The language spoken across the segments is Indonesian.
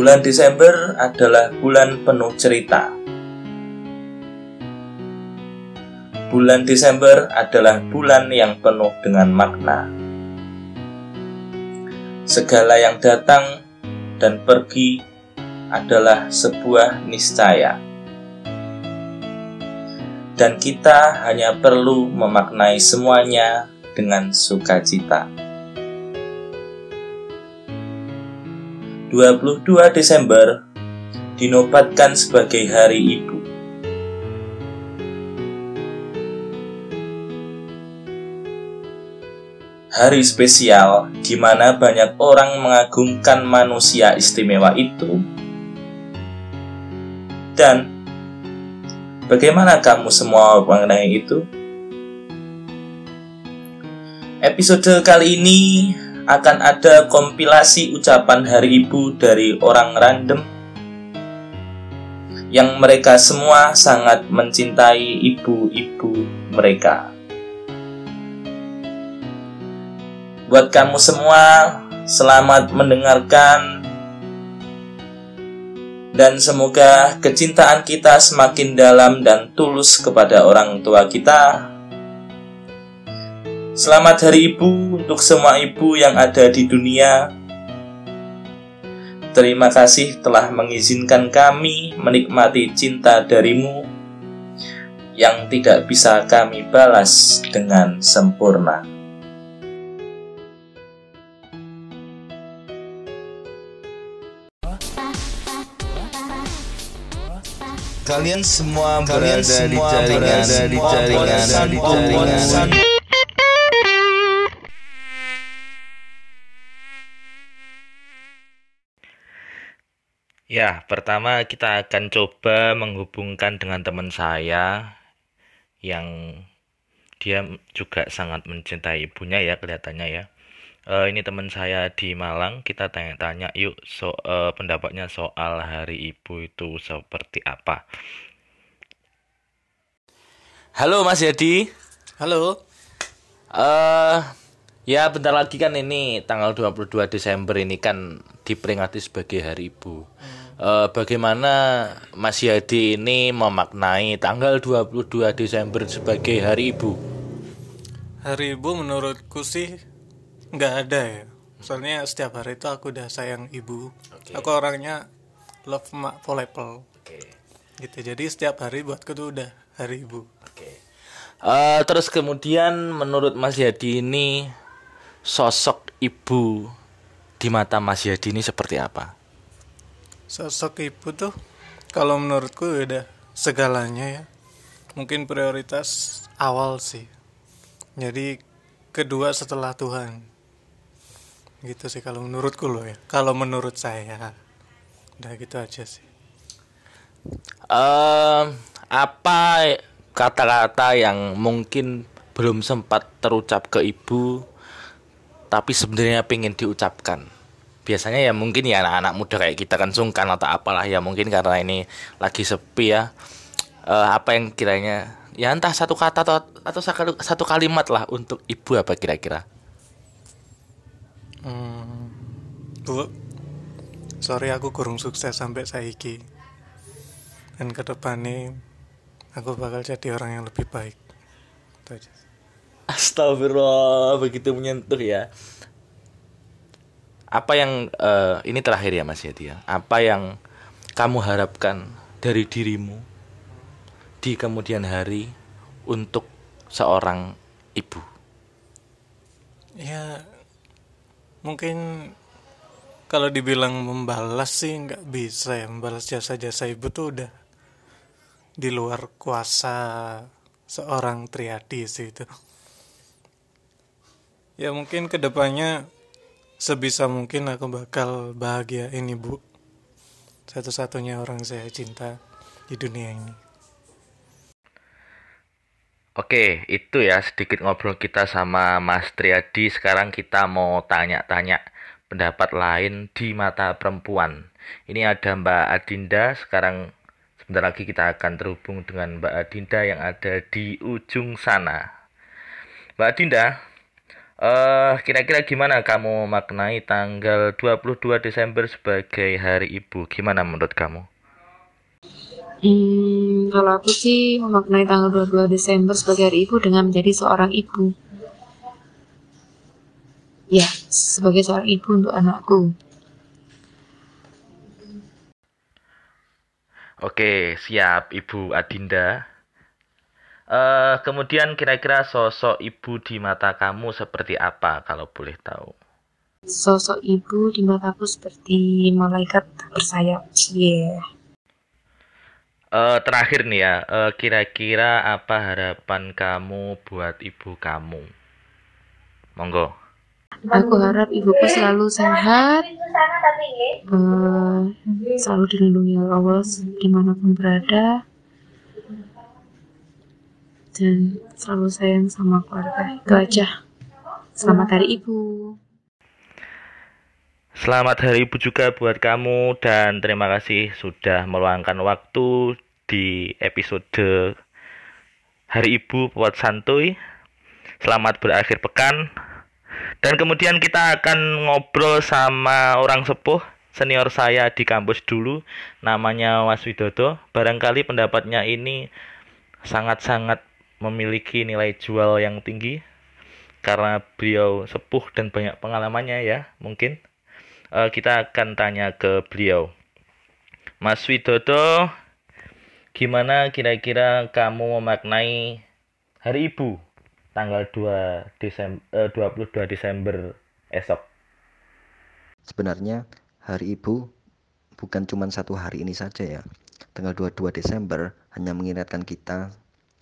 Bulan Desember adalah bulan penuh cerita. Bulan Desember adalah bulan yang penuh dengan makna. Segala yang datang dan pergi adalah sebuah niscaya. Dan kita hanya perlu memaknai semuanya dengan sukacita. 22 Desember dinobatkan sebagai Hari Ibu. Hari spesial di mana banyak orang mengagungkan manusia istimewa itu. Dan bagaimana kamu semua mengenai itu? Episode kali ini akan ada kompilasi ucapan Hari Ibu dari orang random yang mereka semua sangat mencintai ibu-ibu mereka. Buat kamu semua, selamat mendengarkan dan semoga kecintaan kita semakin dalam dan tulus kepada orang tua kita Selamat Hari Ibu untuk semua ibu yang ada di dunia. Terima kasih telah mengizinkan kami menikmati cinta darimu yang tidak bisa kami balas dengan sempurna. Kalian semua Kalian berada semua di jaringan, berada di jaringan, di jaringan. Ya, pertama kita akan coba menghubungkan dengan teman saya yang dia juga sangat mencintai ibunya ya kelihatannya ya. Uh, ini teman saya di Malang. Kita tanya-tanya yuk so uh, pendapatnya soal Hari Ibu itu seperti apa. Halo Mas Yadi. Halo. Uh, ya bentar lagi kan ini tanggal 22 Desember ini kan diperingati sebagai Hari Ibu. Hmm uh, bagaimana Mas Yadi ini memaknai tanggal 22 Desember sebagai Hari Ibu? Hari Ibu menurutku sih nggak ada ya. Soalnya setiap hari itu aku udah sayang ibu. Okay. Aku orangnya love mak for apple. Okay. Gitu. Jadi setiap hari buatku tuh udah hari ibu. Okay. Uh, eh, terus kemudian menurut Mas Yadi ini sosok ibu di mata Mas Yadi ini seperti apa? Sosok ibu tuh kalau menurutku udah segalanya ya. Mungkin prioritas awal sih. Jadi kedua setelah Tuhan. Gitu sih kalau menurutku loh ya. Kalau menurut saya. Udah gitu aja sih. Um, apa kata-kata yang mungkin belum sempat terucap ke ibu tapi sebenarnya pengen diucapkan biasanya ya mungkin ya anak-anak muda kayak kita kan sungkan atau apalah ya mungkin karena ini lagi sepi ya. Uh, apa yang kiranya? Ya entah satu kata atau atau satu kalimat lah untuk ibu apa kira-kira? Hmm, bu sorry aku kurang sukses sampai saiki. Dan ke depan nih aku bakal jadi orang yang lebih baik. Astagfirullah begitu menyentuh ya apa yang uh, ini terakhir ya Mas Yadi ya. Apa yang kamu harapkan dari dirimu di kemudian hari untuk seorang ibu? Ya mungkin kalau dibilang membalas sih nggak bisa ya. Membalas jasa-jasa ibu tuh udah di luar kuasa seorang triadi sih itu. Ya mungkin ke depannya sebisa mungkin aku bakal bahagia ini bu satu-satunya orang saya cinta di dunia ini Oke, itu ya sedikit ngobrol kita sama Mas Triadi. Sekarang kita mau tanya-tanya pendapat lain di mata perempuan. Ini ada Mbak Adinda. Sekarang sebentar lagi kita akan terhubung dengan Mbak Adinda yang ada di ujung sana. Mbak Adinda, Eh, kira-kira gimana kamu maknai tanggal 22 Desember sebagai Hari Ibu? Gimana menurut kamu? Hmm, kalau aku sih memaknai tanggal 22 Desember sebagai hari ibu dengan menjadi seorang ibu. Ya, sebagai seorang ibu untuk anakku. Oke, siap Ibu Adinda. Eh, kemudian kira-kira sosok ibu di mata kamu seperti apa kalau boleh tahu? Sosok ibu di mataku seperti malaikat bersayap. Yeah. Eh, terakhir nih ya, eh, kira-kira apa harapan kamu buat ibu kamu? Monggo. Aku harap ibuku selalu sehat, eh, selalu dilindungi Allah di mana pun berada, dan selalu sayang sama keluarga. Itu aja. Selamat Hari Ibu. Selamat Hari Ibu juga buat kamu dan terima kasih sudah meluangkan waktu di episode Hari Ibu buat santuy. Selamat berakhir pekan. Dan kemudian kita akan ngobrol sama orang sepuh senior saya di kampus dulu namanya Mas Widodo. Barangkali pendapatnya ini sangat-sangat memiliki nilai jual yang tinggi karena beliau sepuh dan banyak pengalamannya ya mungkin. Eh, kita akan tanya ke beliau. Mas Widodo gimana kira-kira kamu memaknai Hari Ibu tanggal 2 Desember 22 Desember esok? Sebenarnya hari ibu bukan cuma satu hari ini saja ya. Tanggal 22 Desember hanya mengingatkan kita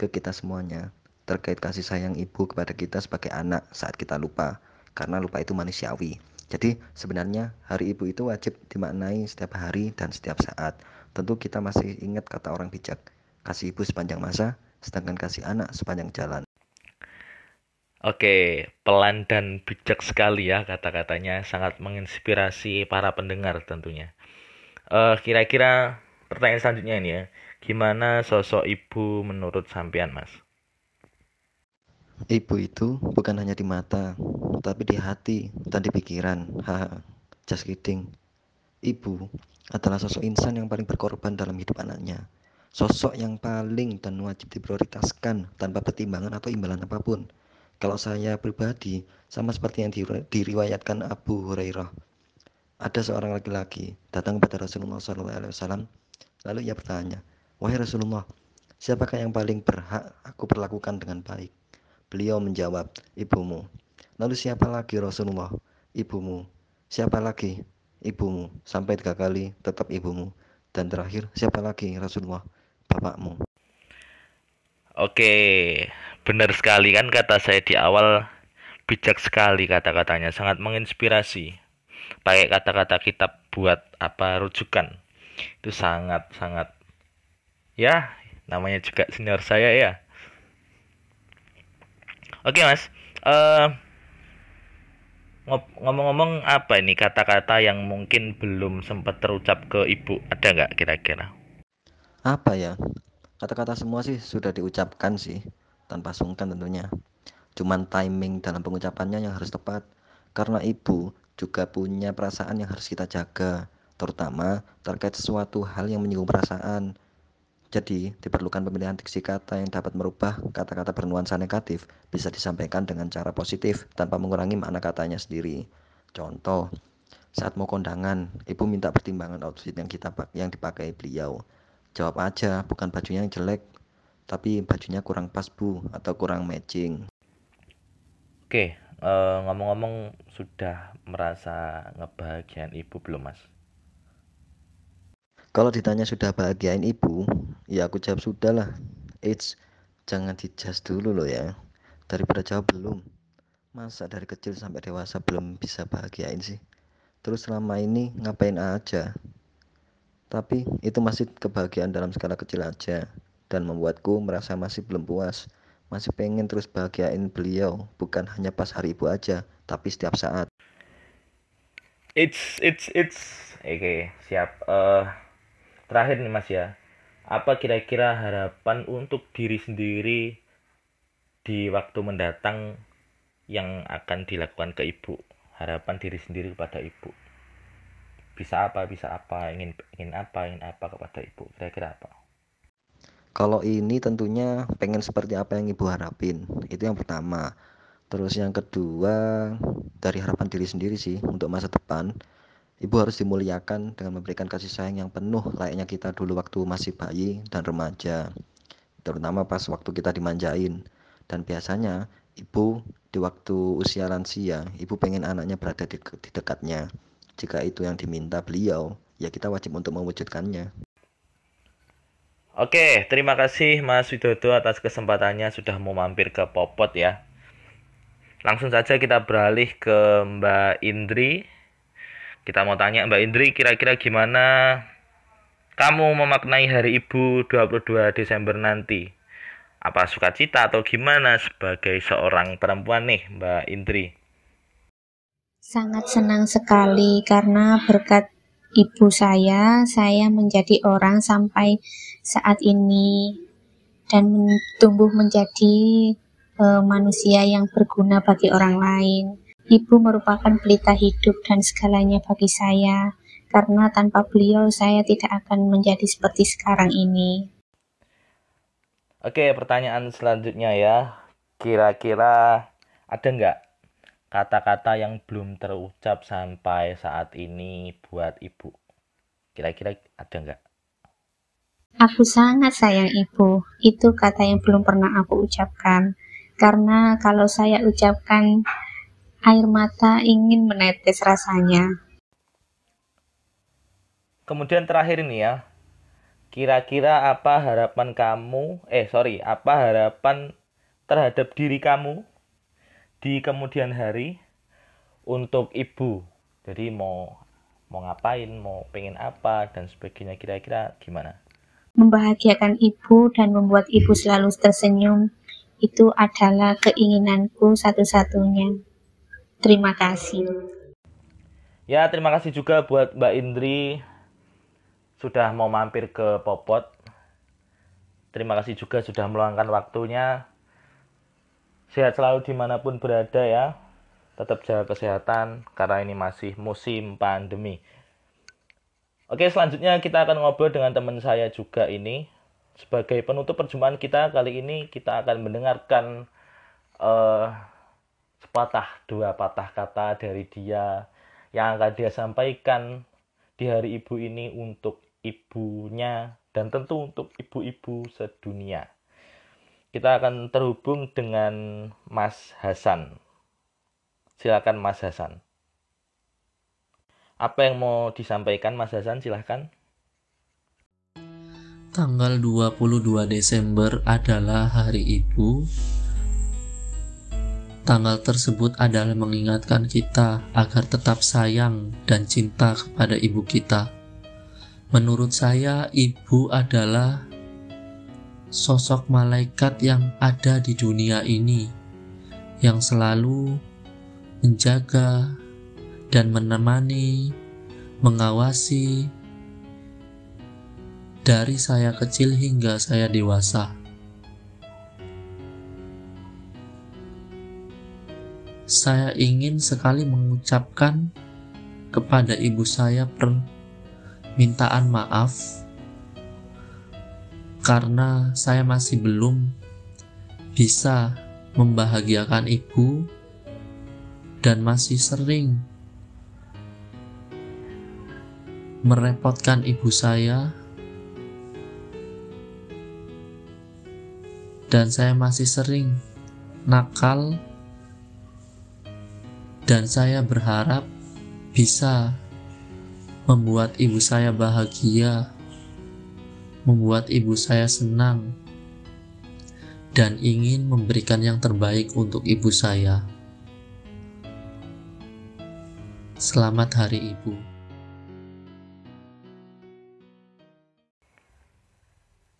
ke kita semuanya terkait kasih sayang ibu kepada kita sebagai anak saat kita lupa. Karena lupa itu manusiawi. Jadi sebenarnya hari ibu itu wajib dimaknai setiap hari dan setiap saat. Tentu kita masih ingat kata orang bijak. Kasih ibu sepanjang masa, sedangkan kasih anak sepanjang jalan. Oke, pelan dan bijak sekali ya kata-katanya, sangat menginspirasi para pendengar tentunya. Eh, kira-kira pertanyaan selanjutnya ini ya, gimana sosok ibu menurut sampean mas? Ibu itu bukan hanya di mata, tapi di hati dan di pikiran. Haha, just kidding. Ibu adalah sosok insan yang paling berkorban dalam hidup anaknya. Sosok yang paling dan wajib diprioritaskan tanpa pertimbangan atau imbalan apa pun. Kalau saya pribadi, sama seperti yang diri- diriwayatkan Abu Hurairah. Ada seorang laki-laki datang kepada Rasulullah SAW, lalu ia bertanya, Wahai Rasulullah, siapakah yang paling berhak aku perlakukan dengan baik? Beliau menjawab, ibumu. Lalu siapa lagi Rasulullah? Ibumu. Siapa lagi? Ibumu. Sampai tiga kali tetap ibumu. Dan terakhir, siapa lagi Rasulullah? Bapakmu. Oke, benar sekali kan kata saya di awal bijak sekali kata-katanya, sangat menginspirasi. Pakai kata-kata kitab buat apa rujukan. Itu sangat-sangat ya, namanya juga senior saya ya. Oke, Mas. Ngop- ngomong-ngomong apa ini kata-kata yang mungkin belum sempat terucap ke Ibu? Ada nggak kira-kira? Apa ya? Kata-kata semua sih sudah diucapkan sih, tanpa sungkan tentunya. Cuman timing dalam pengucapannya yang harus tepat. Karena ibu juga punya perasaan yang harus kita jaga, terutama terkait sesuatu hal yang menyinggung perasaan. Jadi, diperlukan pemilihan diksi kata yang dapat merubah kata-kata bernuansa negatif bisa disampaikan dengan cara positif tanpa mengurangi makna katanya sendiri. Contoh, saat mau kondangan, ibu minta pertimbangan outfit yang kita yang dipakai beliau. Jawab aja, bukan bajunya yang jelek, tapi bajunya kurang pas bu atau kurang matching. Oke, eh, ngomong-ngomong sudah merasa ngebahagiain ibu belum mas? Kalau ditanya sudah bahagiain ibu, ya aku jawab sudah lah. Eits, jangan dijas dulu loh ya. Daripada jawab belum. Masa dari kecil sampai dewasa belum bisa bahagiain sih? Terus selama ini ngapain aja? Tapi itu masih kebahagiaan dalam skala kecil aja dan membuatku merasa masih belum puas. Masih pengen terus bahagiain beliau, bukan hanya pas hari ibu aja, tapi setiap saat. It's it's it's. Oke, siap. Eh terakhir nih mas ya, apa kira-kira harapan untuk diri sendiri di waktu mendatang yang akan dilakukan ke ibu harapan diri sendiri kepada ibu bisa apa bisa apa ingin ingin apa ingin apa kepada ibu kira-kira apa Kalau ini tentunya pengen seperti apa yang ibu harapin. Itu yang pertama. Terus yang kedua dari harapan diri sendiri sih untuk masa depan. Ibu harus dimuliakan dengan memberikan kasih sayang yang penuh layaknya kita dulu waktu masih bayi dan remaja. Terutama pas waktu kita dimanjain. Dan biasanya ibu di waktu usia lansia, ibu pengen anaknya berada di, di dekatnya. Jika itu yang diminta beliau, ya kita wajib untuk mewujudkannya. Oke, terima kasih Mas Widodo atas kesempatannya sudah mau mampir ke Popot ya. Langsung saja kita beralih ke Mbak Indri. Kita mau tanya Mbak Indri kira-kira gimana kamu memaknai Hari Ibu 22 Desember nanti? Apa sukacita atau gimana sebagai seorang perempuan nih Mbak Indri? Sangat senang sekali karena berkat ibu saya, saya menjadi orang sampai saat ini dan tumbuh menjadi eh, manusia yang berguna bagi orang lain. Ibu merupakan pelita hidup dan segalanya bagi saya, karena tanpa beliau saya tidak akan menjadi seperti sekarang ini. Oke, pertanyaan selanjutnya ya. Kira-kira ada nggak kata-kata yang belum terucap sampai saat ini buat ibu? Kira-kira ada nggak? Aku sangat sayang ibu. Itu kata yang belum pernah aku ucapkan. Karena kalau saya ucapkan, air mata ingin menetes rasanya. Kemudian terakhir ini ya. Kira-kira apa harapan kamu? Eh, sorry, apa harapan terhadap diri kamu di kemudian hari untuk ibu? Jadi mau mau ngapain, mau pengen apa dan sebagainya kira-kira gimana? Membahagiakan ibu dan membuat ibu selalu tersenyum, itu adalah keinginanku satu-satunya. Terima kasih. Ya, terima kasih juga buat Mbak Indri sudah mau mampir ke Popot. Terima kasih juga sudah meluangkan waktunya. Sehat selalu di mana pun berada ya. Tetap jaga kesehatan karena ini masih musim pandemi. Oke, selanjutnya kita akan ngobrol dengan teman saya juga ini. Sebagai penutup perjumpaan kita kali ini kita akan mendengarkan eh, sepatah dua patah kata dari dia yang akan dia sampaikan di hari ibu ini untuk ibunya dan tentu untuk ibu-ibu sedunia. Kita akan terhubung dengan Mas Hasan. Silakan Mas Hasan. Apa yang mau disampaikan Mas Hasan silahkan. Tanggal 22 Desember adalah Hari Ibu. Tanggal tersebut adalah mengingatkan kita agar tetap sayang dan cinta kepada ibu kita. Menurut saya, ibu adalah sosok malaikat yang ada di dunia ini, yang selalu menjaga dan menemani, mengawasi dari saya kecil hingga saya dewasa. Saya ingin sekali mengucapkan kepada ibu saya permintaan maaf karena saya masih belum bisa membahagiakan ibu dan masih sering merepotkan ibu saya dan saya masih sering nakal dan saya berharap bisa membuat ibu saya bahagia, membuat ibu saya senang, dan ingin memberikan yang terbaik untuk ibu saya. Selamat Hari Ibu.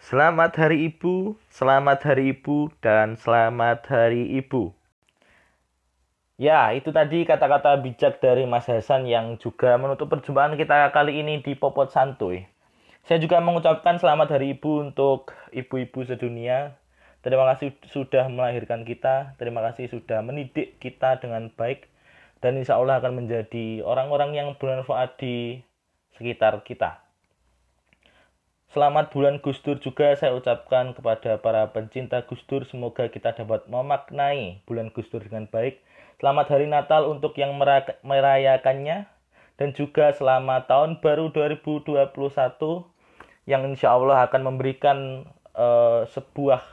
Selamat Hari Ibu, selamat Hari Ibu, dan selamat Hari Ibu. Ya, itu tadi kata-kata bijak dari Mas Hasan yang juga menutup perjumpaan kita kali ini di Popot Santuy. Saya juga mengucapkan selamat Hari Ibu untuk ibu-ibu sedunia. Terima kasih sudah melahirkan kita, terima kasih sudah mendidik kita dengan baik, dan insya Allah akan menjadi orang-orang yang bermanfaat di sekitar kita. Selamat bulan Gusdur juga saya ucapkan kepada para pencinta Gusdur. Semoga kita dapat memaknai bulan Gusdur dengan baik. Selamat hari Natal untuk yang merayakannya. Dan juga selamat tahun baru 2021 yang insya Allah akan memberikan uh, sebuah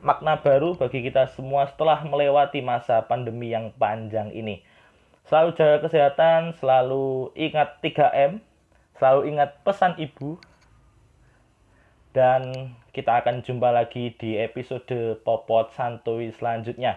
makna baru bagi kita semua setelah melewati masa pandemi yang panjang ini. Selalu jaga kesehatan, selalu ingat 3M, selalu ingat pesan ibu. Dan kita akan jumpa lagi di episode Popot Santuy selanjutnya.